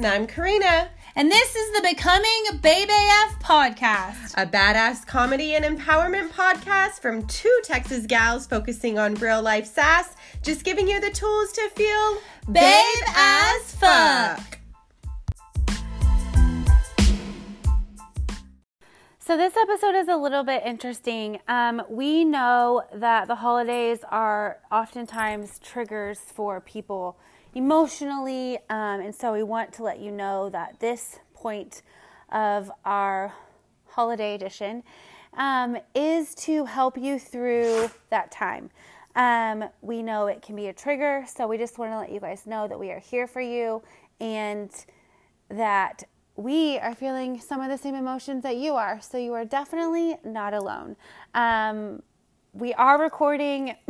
And I'm Karina. And this is the Becoming Babe AF podcast, a badass comedy and empowerment podcast from two Texas gals focusing on real life sass, just giving you the tools to feel babe as fuck. So, this episode is a little bit interesting. Um, we know that the holidays are oftentimes triggers for people emotionally, um, and so we want to let you know that this point of our holiday edition um, is to help you through that time. Um, we know it can be a trigger, so we just want to let you guys know that we are here for you and that we are feeling some of the same emotions that you are, so you are definitely not alone. Um, we are recording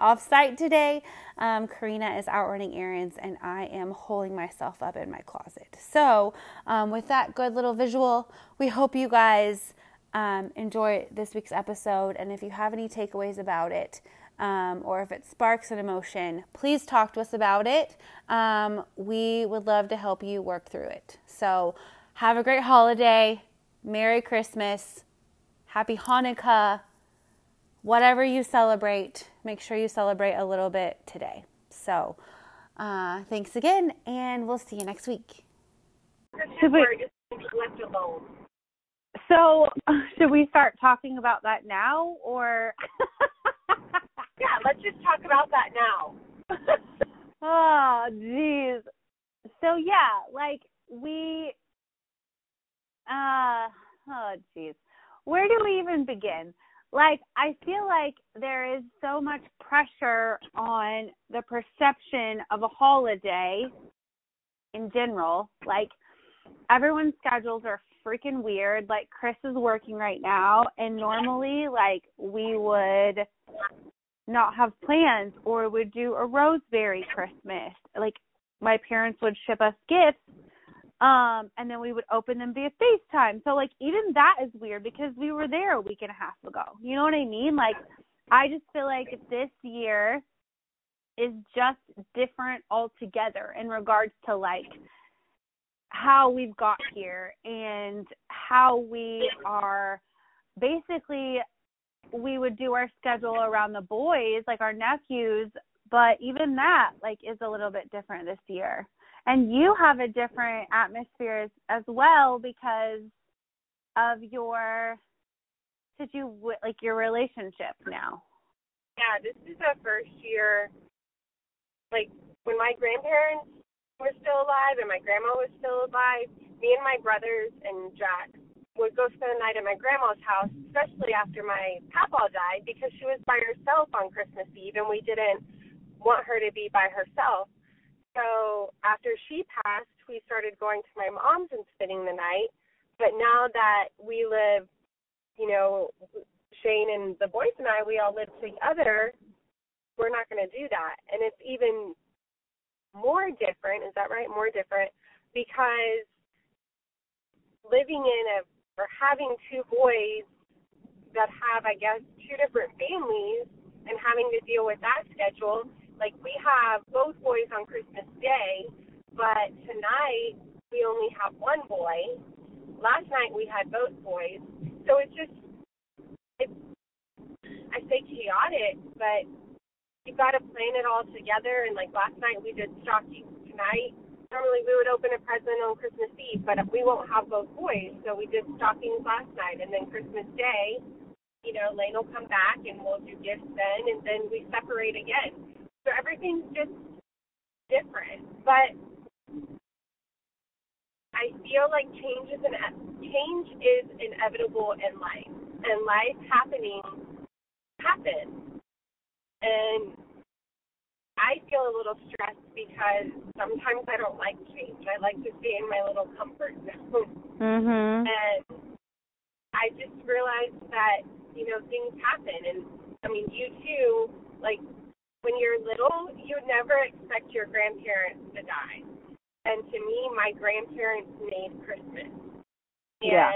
offsite today. Um, Karina is out running errands, and I am holding myself up in my closet. So, um, with that good little visual, we hope you guys um, enjoy this week's episode. And if you have any takeaways about it, um, or if it sparks an emotion, please talk to us about it. Um, we would love to help you work through it. So, have a great holiday. Merry Christmas. Happy Hanukkah. Whatever you celebrate, make sure you celebrate a little bit today. So, uh, thanks again, and we'll see you next week. Should we, so, should we start talking about that now, or? yeah, let's just talk about that now. oh, jeez. So yeah, like we. Uh, oh, jeez. Where do we even begin? Like, I feel like there is so much pressure on the perception of a holiday in general. Like, everyone's schedules are freaking weird. Like, Chris is working right now, and normally, like, we would not have plans or would do a roseberry Christmas. Like my parents would ship us gifts um and then we would open them via FaceTime. So like even that is weird because we were there a week and a half ago. You know what I mean? Like I just feel like this year is just different altogether in regards to like how we've got here and how we are basically we would do our schedule around the boys, like our nephews, but even that like is a little bit different this year. And you have a different atmosphere as, as well because of your did you like your relationship now. Yeah, this is the first year like when my grandparents were still alive and my grandma was still alive, me and my brothers and Jack would go spend the night at my grandma's house, especially after my papa died, because she was by herself on Christmas Eve, and we didn't want her to be by herself. So after she passed, we started going to my mom's and spending the night. But now that we live, you know, Shane and the boys and I, we all live together. We're not going to do that, and it's even more different. Is that right? More different because living in a or having two boys that have, I guess, two different families and having to deal with that schedule. Like we have both boys on Christmas Day, but tonight we only have one boy. Last night we had both boys. So it's just, it's, I say chaotic, but you've got to plan it all together. And like last night we did stocking. Tonight normally we would open a present on Christmas Eve, but we won't have both boys, so we did stockings last night, and then Christmas Day, you know, Lane will come back and we'll do gifts then, and then we separate again. So everything's just different, but I feel like change is an change is inevitable in life, and life happening happens, and I feel a little stressed because sometimes I don't like change. I like to stay in my little comfort zone. Mhm. And I just realized that, you know, things happen and I mean you too, like when you're little, you never expect your grandparents to die. And to me, my grandparents made Christmas. Yeah.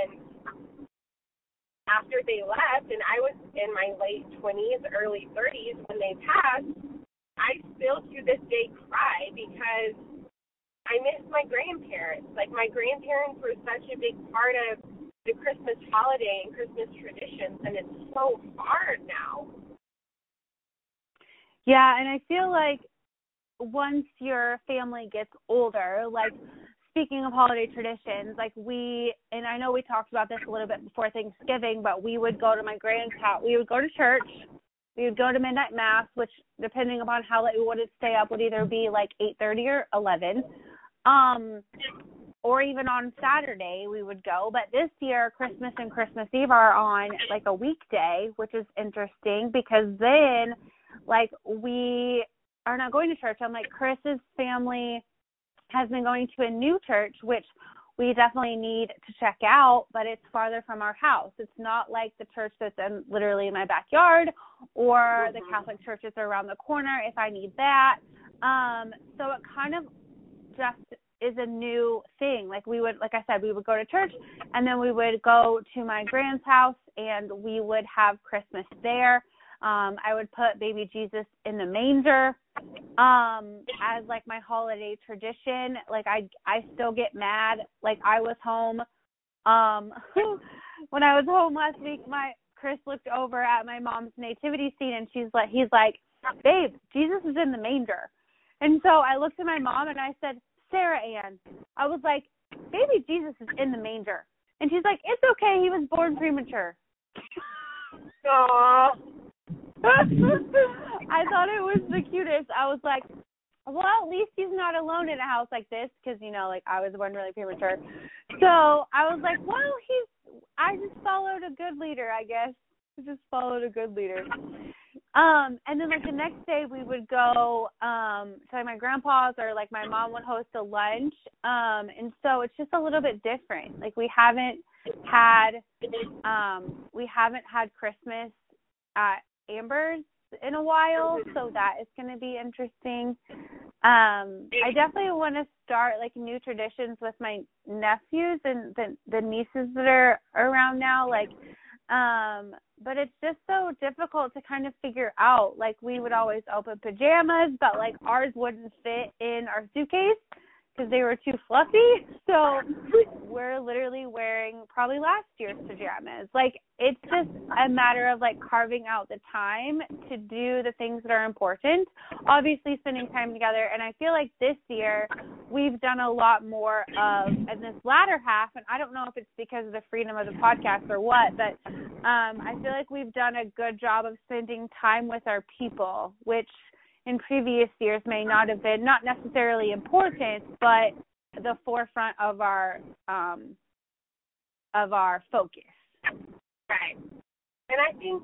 After they left, and I was in my late 20s, early 30s when they passed, I still to this day cry because I miss my grandparents. Like my grandparents were such a big part of the Christmas holiday and Christmas traditions, and it's so hard now. Yeah, and I feel like once your family gets older, like speaking of holiday traditions, like we and I know we talked about this a little bit before Thanksgiving, but we would go to my house. We would go to church. We would go to midnight mass, which depending upon how late we wanted to stay up would either be like eight thirty or eleven. Um or even on Saturday we would go. But this year Christmas and Christmas Eve are on like a weekday, which is interesting because then like we are not going to church. I'm like Chris's family has been going to a new church, which we definitely need to check out, but it's farther from our house. It's not like the church that's in literally in my backyard or the Catholic churches are around the corner if I need that. Um, so it kind of just is a new thing. Like we would, like I said, we would go to church and then we would go to my grand's house and we would have Christmas there. Um, I would put baby Jesus in the manger um as like my holiday tradition. Like I I still get mad. Like I was home um when I was home last week my Chris looked over at my mom's nativity scene and she's like he's like, Babe, Jesus is in the manger. And so I looked at my mom and I said, Sarah Ann, I was like, Baby Jesus is in the manger. And she's like, It's okay, he was born premature. Aww. I thought it was the cutest. I was like, well, at least he's not alone in a house like this because you know, like I was born really premature. So I was like, well, he's. I just followed a good leader, I guess. I just followed a good leader. Um, and then like the next day we would go um to like my grandpa's or like my mom would host a lunch. Um, and so it's just a little bit different. Like we haven't had um we haven't had Christmas at Amber's in a while, so that is going to be interesting. Um, I definitely want to start like new traditions with my nephews and the the nieces that are around now. Like, um, but it's just so difficult to kind of figure out. Like, we would always open pajamas, but like ours wouldn't fit in our suitcase because they were too fluffy. So we're literally wearing probably last year's pajamas. Like it's just a matter of like carving out the time to do the things that are important. Obviously spending time together and I feel like this year we've done a lot more of in this latter half and I don't know if it's because of the freedom of the podcast or what, but um I feel like we've done a good job of spending time with our people, which in previous years may not have been not necessarily important, but the forefront of our um, of our focus. Right. And I think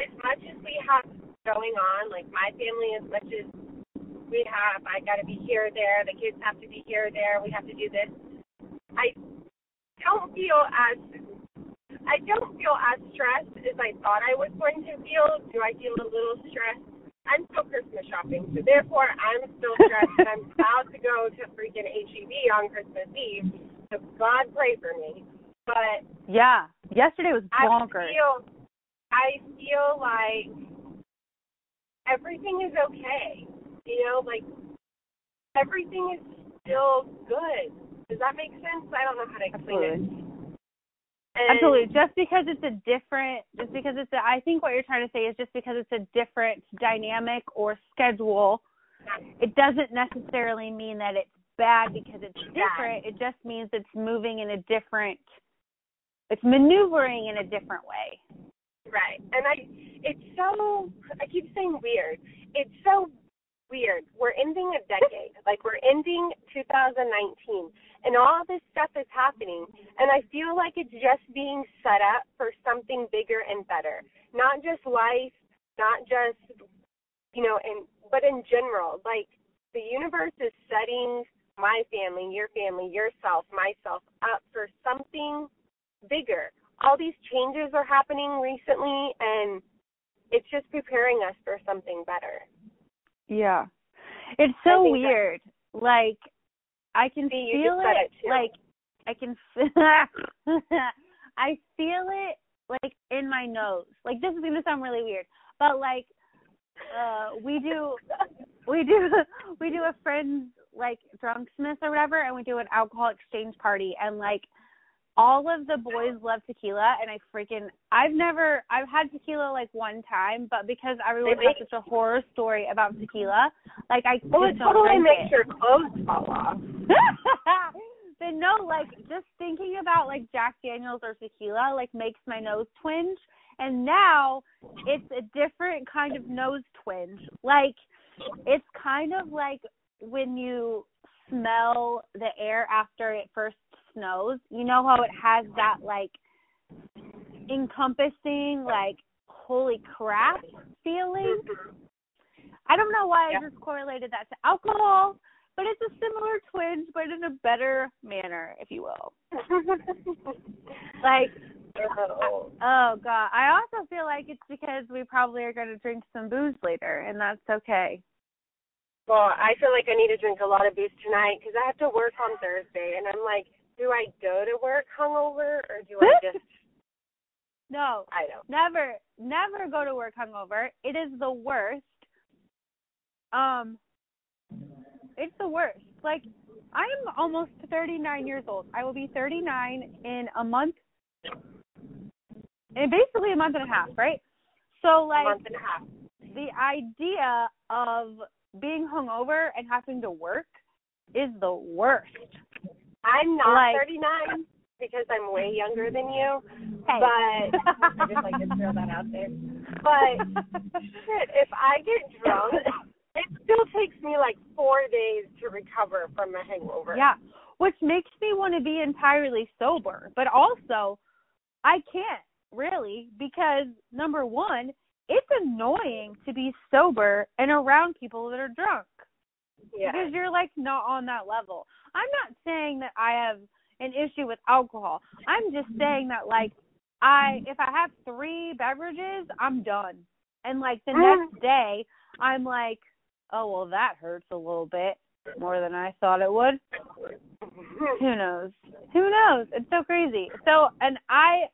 as much as we have going on, like my family, as much as we have, I got to be here, there, the kids have to be here, there, we have to do this. I don't feel as I don't feel as stressed as I thought I was going to feel. Do I feel a little stressed? I'm still Christmas shopping, so therefore I'm still stressed. and I'm about to go to freaking HEB on Christmas Eve. So God pray for me. But yeah, yesterday was bonkers. I feel, I feel like everything is okay. You know, like everything is still good. Does that make sense? I don't know how to explain Absolutely. it. And Absolutely. Just because it's a different, just because it's a, I think what you're trying to say is just because it's a different dynamic or schedule, it doesn't necessarily mean that it's bad because it's different. It just means it's moving in a different, it's maneuvering in a different way. Right. And I, it's so, I keep saying weird. It's so weird. We're ending a decade. like we're ending 2019 and all this stuff is happening and I feel like it's just being set up for something bigger and better. Not just life, not just you know, and but in general, like the universe is setting my family, your family, yourself, myself up for something bigger. All these changes are happening recently and it's just preparing us for something better. Yeah. It's so weird. That, like I can see, feel it, it like I can I feel it like in my nose. Like this is going to sound really weird, but like uh we do we do we do a friends like Drunksmith or whatever, and we do an alcohol exchange party, and like all of the boys love tequila, and I freaking I've never I've had tequila like one time, but because everyone has such a horror story about tequila, like I Well, it totally makes it. your clothes fall off. but no, like just thinking about like Jack Daniels or tequila like makes my nose twinge. And now it's a different kind of nose twinge. Like it's kind of like when you smell the air after it first snows. You know how it has that like encompassing like holy crap feeling? I don't know why Yeah. I just correlated that to alcohol, but it's a similar twinge, but in a better manner, if you will. Like, Oh. oh god, I also feel like it's because we probably are going to drink some booze later, and that's okay. Well, I feel like I need to drink a lot of booze tonight because I have to work on Thursday, and I'm like, do I go to work hungover or do I just? No, I don't. never, never go to work hungover. It is the worst. Um, it's the worst. Like, I'm almost 39 years old. I will be 39 in a month, in basically a month and a half, right? So, A like, month and a half. the idea of being hungover and having to work is the worst. I'm not Like- 39 because I'm way younger than you, Hey. but I just like to throw that out there. But shit, if I get drunk, it still takes me like four days to recover from a hangover. Yeah, which makes me want to be entirely sober. But also, I can't really because number one, it's annoying to be sober and around people that are drunk yeah. because you're like not on that level. I'm not saying that I have an issue with alcohol. I'm just saying that like I if I have 3 beverages, I'm done. And like the uh-huh. next day, I'm like, "Oh, well that hurts a little bit more than I thought it would." Who knows? Who knows? It's so crazy. So, and I,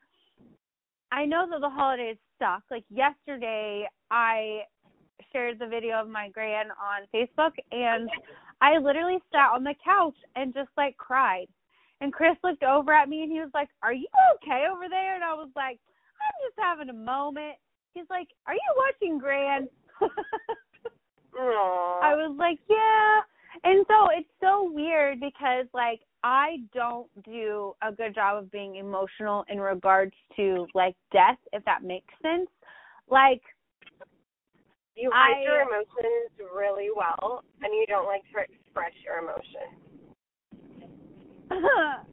I know that the holidays suck. Like yesterday, I shared the video of my gran on Facebook, and I literally sat on the couch and just like cried. And Chris looked over at me and he was like, "Are you okay over there?" And I was like, "I'm just having a moment." He's like, "Are you watching Grand? I was like, yeah. And so it's so weird because like I don't do a good job of being emotional in regards to like death, if that makes sense. Like you hide I- your emotions really well, and you don't like to express your emotions.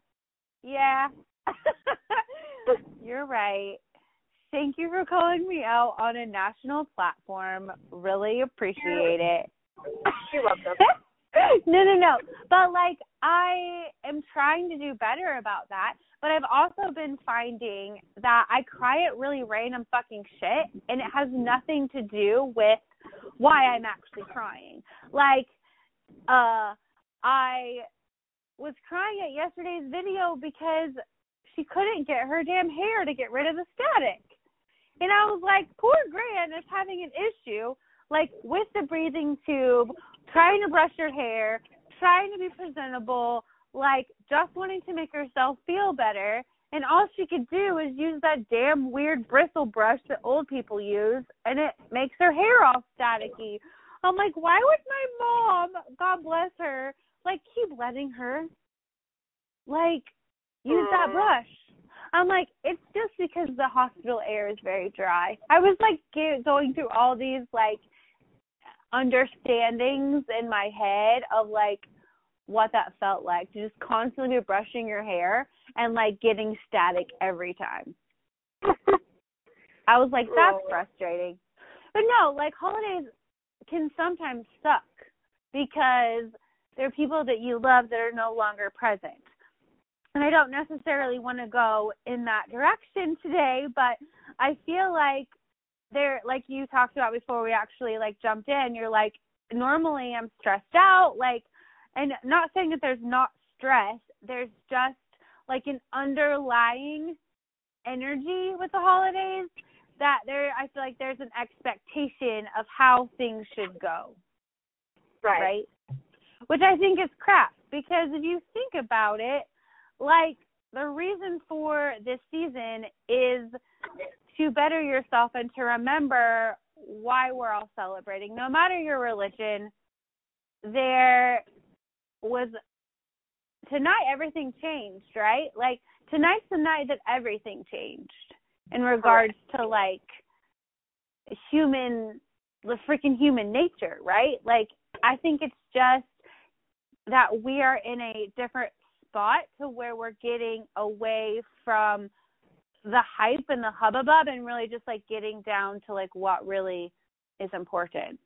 yeah. You're right. Thank you for calling me out on a national platform. Really appreciate it. You're welcome. no, no, no. But like I am trying to do better about that. But I've also been finding that I cry at really random fucking shit and it has nothing to do with why I'm actually crying. Like uh I was crying at yesterday's video because she couldn't get her damn hair to get rid of the static. And I was like, poor Gran is having an issue, like with the breathing tube, trying to brush her hair, trying to be presentable, like just wanting to make herself feel better. And all she could do is use that damn weird bristle brush that old people use, and it makes her hair all staticky. I'm like, why would my mom, God bless her, like keep letting her, like, use that Mm. brush? I'm like, it's just because the hospital air is very dry. I was like ge- going through all these like understandings in my head of like what that felt like to just constantly be brushing your hair and like getting static every time. I was like, that's frustrating. But no, like holidays can sometimes suck because there are people that you love that are no longer present. And I don't necessarily want to go in that direction today, but I feel like there like you talked about before we actually like jumped in, you're like normally I'm stressed out, like and not saying that there's not stress, there's just like an underlying energy with the holidays that there I feel like there's an expectation of how things should go, Right. right? which I think is crap because if you think about it, like the reason for this season is to better yourself and to remember why we're all celebrating. No matter your religion, there was tonight everything changed, right? Like tonight's the night that everything changed in regards to like human the freaking human nature, right? Like I think it's just that we are in a different spot to where we're getting away from the hype and the hubbub and really just like getting down to like what really is important.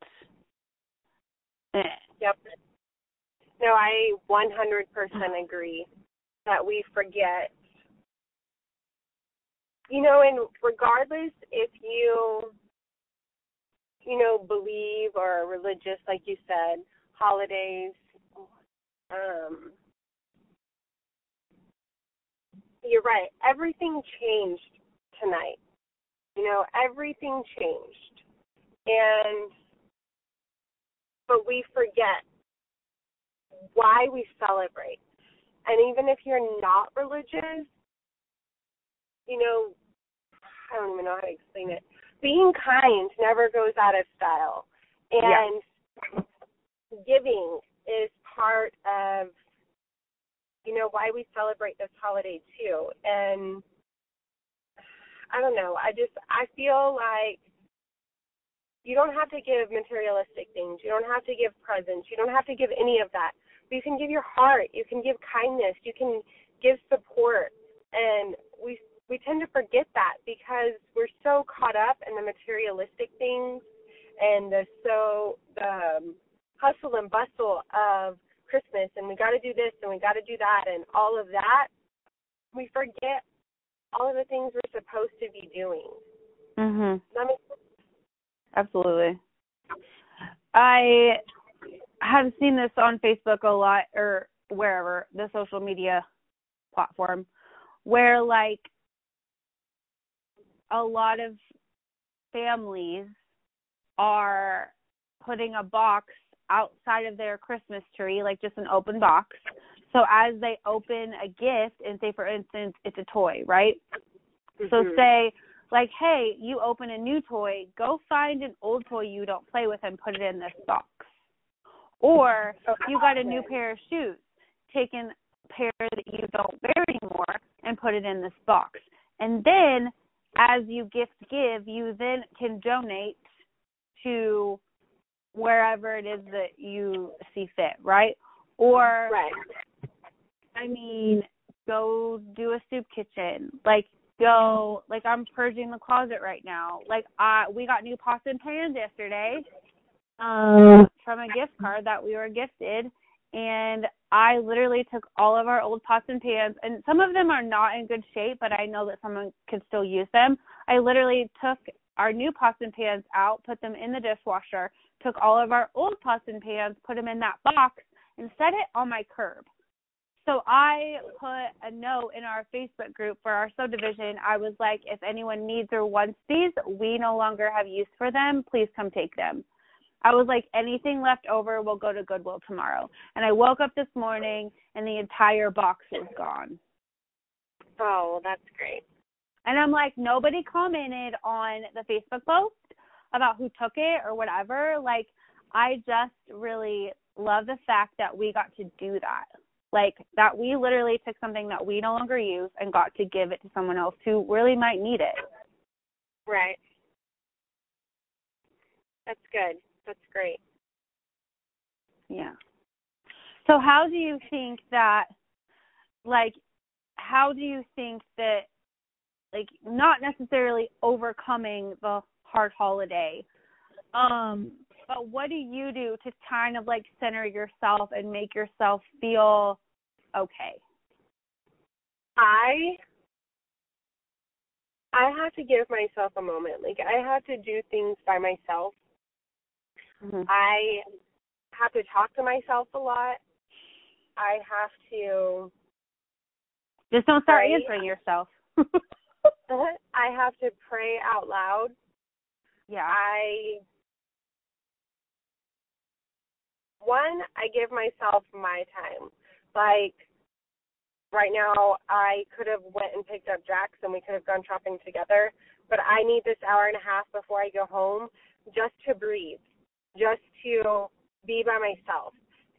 Yep. No, I 100% agree that we forget. You know, and regardless if you, you know, believe or are religious, like you said, holidays, um, you're right. Everything changed tonight. You know, everything changed. And, but we forget why we celebrate. And even if you're not religious, you know, I don't even know how to explain it. Being kind never goes out of style. And giving is part of you know why we celebrate this holiday too and i don't know i just i feel like you don't have to give materialistic things you don't have to give presents you don't have to give any of that you can give your heart you can give kindness you can give support and we we tend to forget that because we're so caught up in the materialistic things and the so the um, hustle and bustle of Christmas and we got to do this and we got to do that and all of that, we forget all of the things we're supposed to be doing. Mhm. Absolutely. I have seen this on Facebook a lot or wherever, the social media platform, where like a lot of families are putting a box outside of their Christmas tree, like just an open box. So as they open a gift, and say for instance it's a toy, right? Mm-hmm. So say like, hey, you open a new toy, go find an old toy you don't play with and put it in this box. Or you got a new pair of shoes, take a pair that you don't wear anymore and put it in this box. And then as you gift give, you then can donate to wherever it is that you see fit, right? Or right. I mean, go do a soup kitchen. Like go like I'm purging the closet right now. Like I we got new pots and pans yesterday um from a gift card that we were gifted and I literally took all of our old pots and pans and some of them are not in good shape, but I know that someone could still use them. I literally took our new pots and pans out, put them in the dishwasher, took all of our old pots and pans, put them in that box, and set it on my curb. So I put a note in our Facebook group for our subdivision. I was like, if anyone needs or wants these, we no longer have use for them. Please come take them. I was like, anything left over will go to Goodwill tomorrow. And I woke up this morning and the entire box was gone. Oh, well, that's great. And I'm like, nobody commented on the Facebook post about who took it or whatever. Like, I just really love the fact that we got to do that. Like, that we literally took something that we no longer use and got to give it to someone else who really might need it. Right. That's good. That's great. Yeah. So, how do you think that, like, how do you think that, like, not necessarily overcoming the hard holiday. Um, but what do you do to kind of like center yourself and make yourself feel okay? I I have to give myself a moment. Like I have to do things by myself. Mm-hmm. I have to talk to myself a lot. I have to just don't start pray. answering yourself. I have to pray out loud yeah. I one, I give myself my time. Like right now, I could have went and picked up Jax and we could have gone shopping together, but I need this hour and a half before I go home just to breathe, just to be by myself.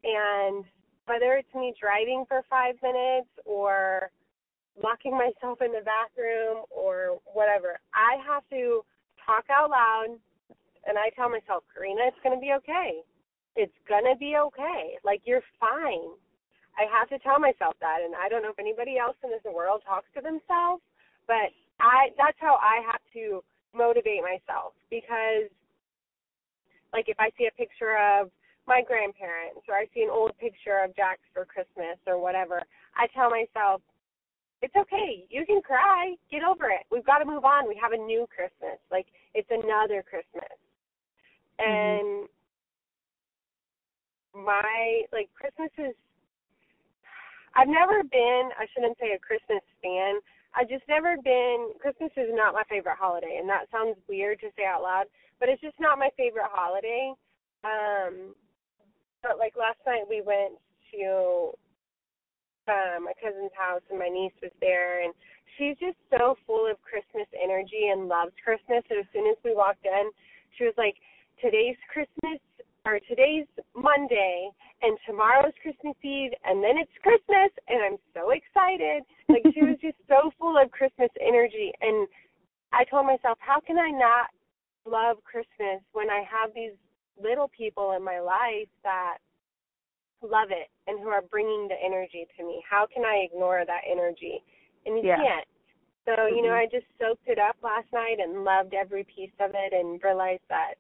And whether it's me driving for five minutes or locking myself in the bathroom or whatever, I have to talk out loud and I tell myself, Karina, it's going to be okay. It's going to be okay. Like, you're fine. I have to tell myself that. And I don't know if anybody else in this world talks to themselves, but I that's how I have to motivate myself because like if I see a picture of my grandparents or I see an old picture of Jax for Christmas or whatever, I tell myself, it's okay. You can cry. Get over it. We've got to move on. We have a new Christmas. Like it's another Christmas. Mm-hmm. And my like Christmas is I've never been I shouldn't say a Christmas fan. I've just never been Christmas is not my favorite holiday and that sounds weird to say out loud, but it's just not my favorite holiday. Um but like last night we went to um, my cousin's house and my niece was there and she's just so full of Christmas energy and loves Christmas. And as soon as we walked in, she was like, Today's Christmas or today's Monday and tomorrow's Christmas Eve and then it's Christmas and I'm so excited. Like she was just so full of Christmas energy and I told myself, How can I not love Christmas when I have these little people in my life that love it and who are bringing the energy to me. How can I ignore that energy? And you yeah. can't. So, mm-hmm. you know, mm-hmm. I just soaked it up last night and loved every piece of it and realized that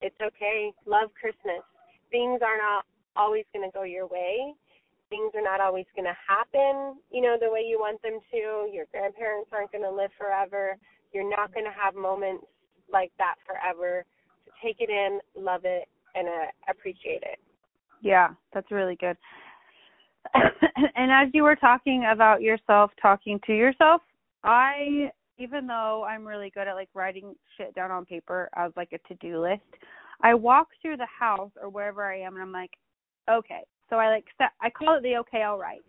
it's okay. Love Christmas. Things are not always going to go your way. Things are not always going to happen, you know, the way you want them to. Your grandparents aren't going to live forever. You're not going to have moments like that forever. So take it in, love it, and uh, appreciate it. Yeah, that's really good. and as you were talking about yourself talking to yourself, I even though I'm really good at like writing shit down on paper as like a to-do list, I walk through the house or wherever I am and I'm like, okay. So I like set I call it the okay, all right.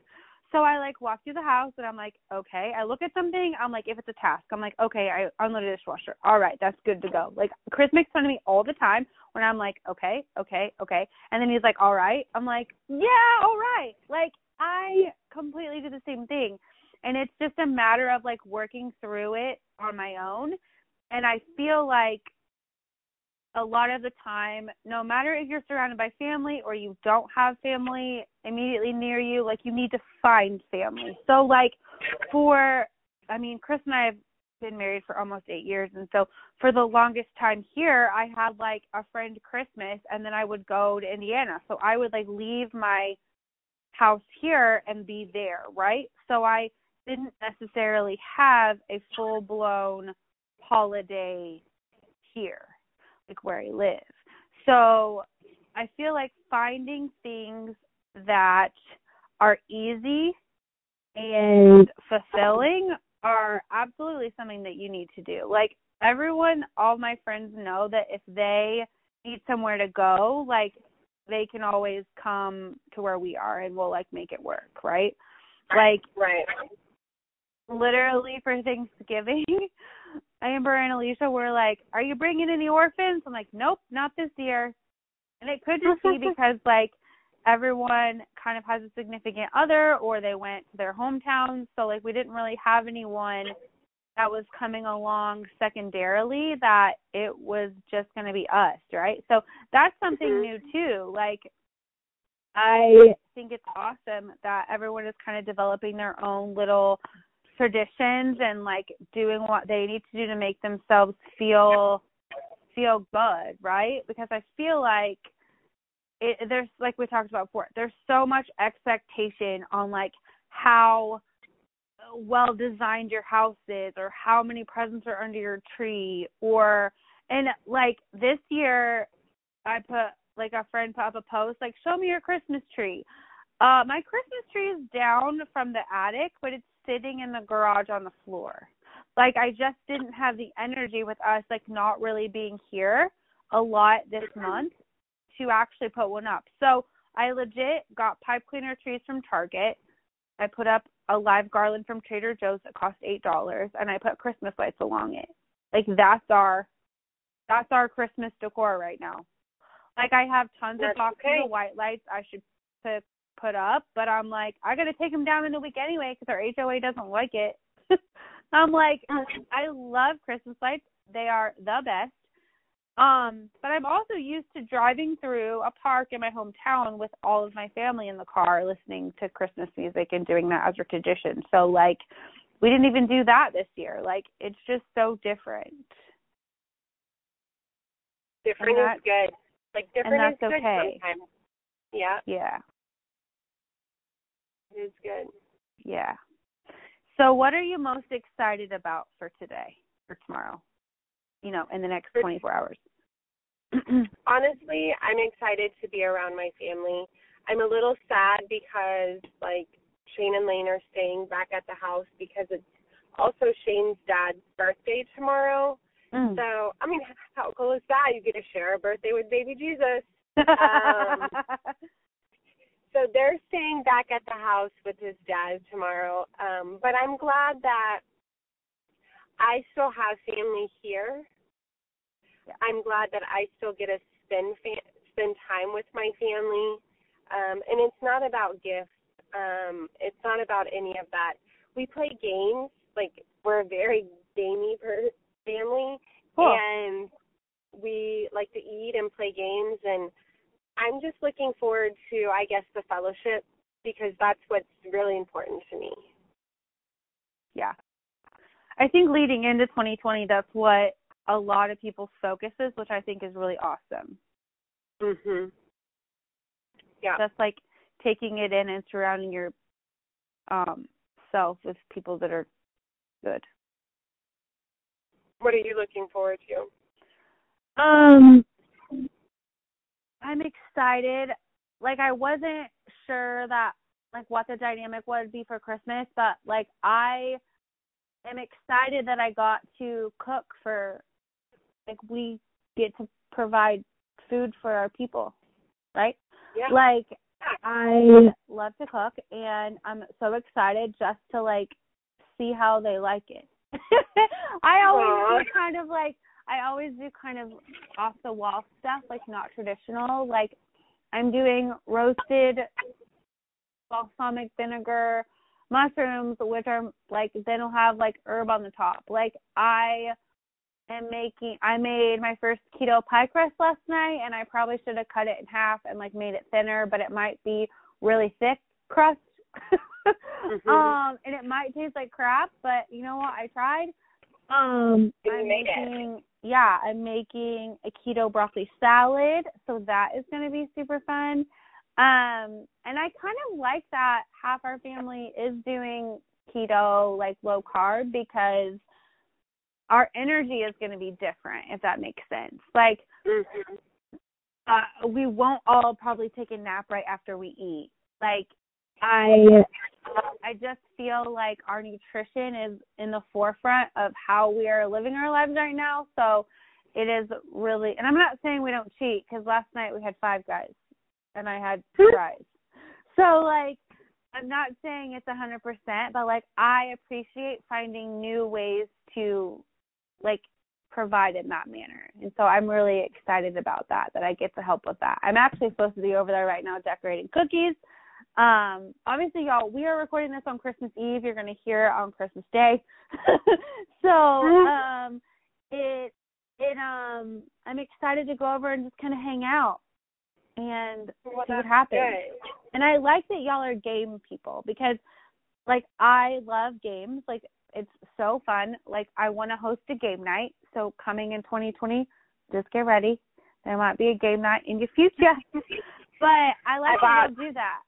So I like walk through the house and I'm like, okay. I look at something, I'm like, if it's a task, I'm like, okay, I unloaded the dishwasher. All right, that's good to go. Like Chris makes fun of me all the time when I'm like, okay, okay, okay. And then he's like, all right. I'm like, yeah, all right. Like I completely do the same thing. And it's just a matter of like working through it on my own. And I feel like a lot of the time, no matter if you're surrounded by family or you don't have family immediately near you, like you need to find family. So like for I mean, Chris and I have been married for almost eight years and so for the longest time here I had like a friend Christmas and then I would go to Indiana. So I would like leave my house here and be there, right? So I didn't necessarily have a full blown holiday here like where I live. So I feel like finding things that are easy and fulfilling are absolutely something that you need to do. Like everyone, all my friends know that if they need somewhere to go, like they can always come to where we are and we'll like make it work, right? Like right. Literally for Thanksgiving, Amber and Alicia were like, "Are you bringing any orphans?" I'm like, "Nope, not this year." And it could just be because like everyone kind of has a significant other or they went to their hometowns, so like we didn't really have anyone that was coming along secondarily that it was just going to be us, right? So that's something mm-hmm. new too. Like I think it's awesome that everyone is kind of developing their own little traditions and like doing what they need to do to make themselves feel feel good, right? Because I feel like it, there's like we talked about before, there's so much expectation on like how well designed your house is or how many presents are under your tree or and like this year I put like a friend put up a post like show me your Christmas tree. Uh my Christmas tree is down from the attic, but it's sitting in the garage on the floor. Like I just didn't have the energy with us like not really being here a lot this mm-hmm. month. to actually put one up. So I legit got pipe cleaner trees from Target. I put up a live garland from Trader Joe's that cost eight dollars, and I put Christmas lights along it. Like that's our that's our Christmas decor right now. Like I have tons That's of boxes okay. of white lights I should put put up, but I'm like I got to take them down in a week anyway because our HOA doesn't like it. I'm like I love Christmas lights. They are the best. Um, but I'm also used to driving through a park in my hometown with all of my family in the car listening to Christmas music and doing that as a tradition. So like we didn't even do that this year. Like it's just so different. Different is good. Like different is good okay. sometimes. Yeah, Yeah. It is good. Yeah. So what are you most excited about for today or tomorrow? You know, in the next 24 hours. Honestly, I'm excited to be around my family. I'm a little sad because like Shane and Lane are staying back at the house because it's also Shane's dad's birthday tomorrow. Mm. So, I mean, how cool is that? You get to share a birthday with baby Jesus. Um, So they're staying back at the house with his dad tomorrow. Um, but I'm glad that I still have family here. Yeah. I'm glad that I still get to spend fa- spend time with my family. Um, and it's not about gifts. Um, it's not about any of that. We play games. Like we're a very gamey per- family, Cool. and we like to eat and play games and I'm just looking forward to I guess the fellowship because that's what's really important to me. yeah. I think leading into 2020, that's what a lot of people's focus is, which I think is really awesome. Mhm. Yeah. Just like taking it in and surrounding your um self with people that are good. What are you looking forward to? Um, I'm excited. Like I wasn't sure that like what the dynamic would be for Christmas, but like I am excited that I got to cook for like we get to provide food for our people, right? Yeah. Like I love to cook and I'm so excited just to like see how they like it. I always kind of like I always do kind of off the wall stuff, like not traditional. Like I'm doing roasted balsamic vinegar mushrooms, which are like then will have like herb on the top. Like I am making I made my first keto pie crust last night and I probably should have cut it in half and like made it thinner, but it might be really thick crust. Mhm. Um and it might taste like crap, but you know what? I tried. Um I'm making yeah, I'm making a keto broccoli salad, so that is going to be super fun. Um and I kind of like that half our family is doing keto like low carb because our energy is going to be different if that makes sense. Like Mhm. uh, we won't all probably take a nap right after we eat. Like I I just feel like our nutrition is in the forefront of how we are living our lives right now. So it is really, and I'm not saying we don't cheat because last night we had five guys and I had fries. Hmm. So like, I'm not saying it's a hundred percent, but like I appreciate finding new ways to like provide in that manner. And so I'm really excited about that, that I get to help with that. I'm actually supposed to be over there right now decorating cookies. Um, obviously y'all, we are recording this on Christmas Eve. You're gonna hear it on Christmas Day. so um it it um I'm excited to go over and just kinda hang out and Well, see what happens. good. And I like that y'all are game people because like I love games. Like it's so fun. Like I want to host a game night. So coming in 2020, just get ready. There might be a game night in your future. but I like I that y'all do that.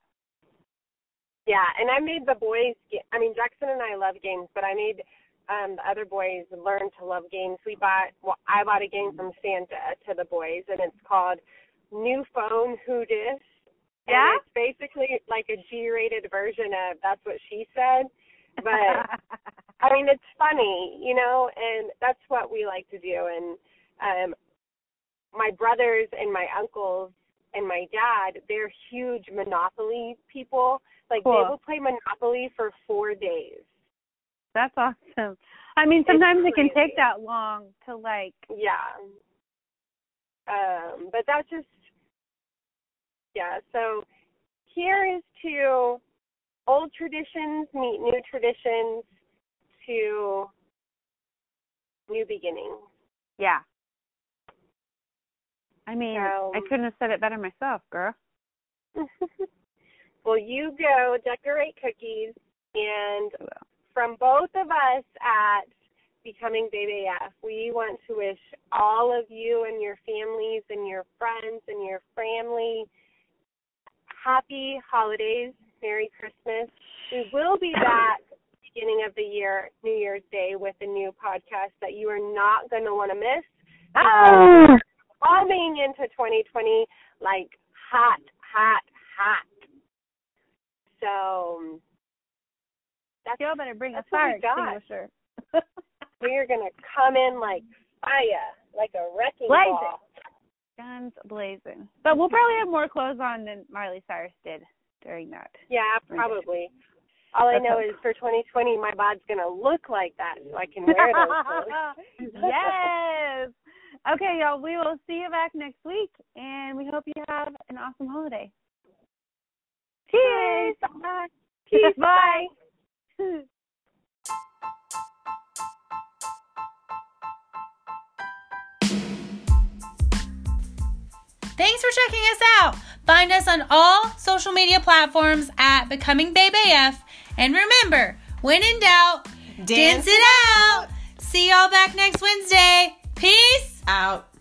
Yeah, and I made the boys. I mean, Jackson and I love games, but I made um the other boys learn to love games. We bought. Well, I bought a game from Santa to the boys, and it's called New Phone Who Dis. Yeah? And it's basically like a G-rated version of That's What She Said. But I mean, it's funny, you know, and that's what we like to do. And um, my brothers and my uncles and my dad, they're huge Monopoly people. Like Cool. they will play Monopoly for four days. That's awesome. I mean, sometimes it can take that long to like. Yeah. Um, but that's just yeah, so here is to old traditions meet new traditions to new beginnings. Yeah. I mean, So- I couldn't have said it better myself, girl. well, you go decorate cookies, and from both of us at Becoming Baby AF, we want to wish all of you and your families and your friends and your family happy holidays, Merry Christmas. We will be back beginning of the year, New Year's Day, with a new podcast that you are not going to want to miss. Oh. Coming into 2020 like hot, hot, hot. So that's Y'all better bring a fire we extinguisher. we're gonna come in like fire, like a wrecking Blazing. ball. Guns blazing. But we'll probably have more clothes on than Miley Cyrus did during that. Yeah, probably. All I know is for 2020, my bod's gonna look like that, so I can wear those clothes. yes. Okay, y'all. We will see you back next week, and we hope you have an awesome holiday. Cheers. Bye. Peace. Bye. Thanks for checking us out. Find us on all social media platforms at Becoming Babe AF. And remember, when in doubt, dance it out. See y'all back next Wednesday. Peace. Out.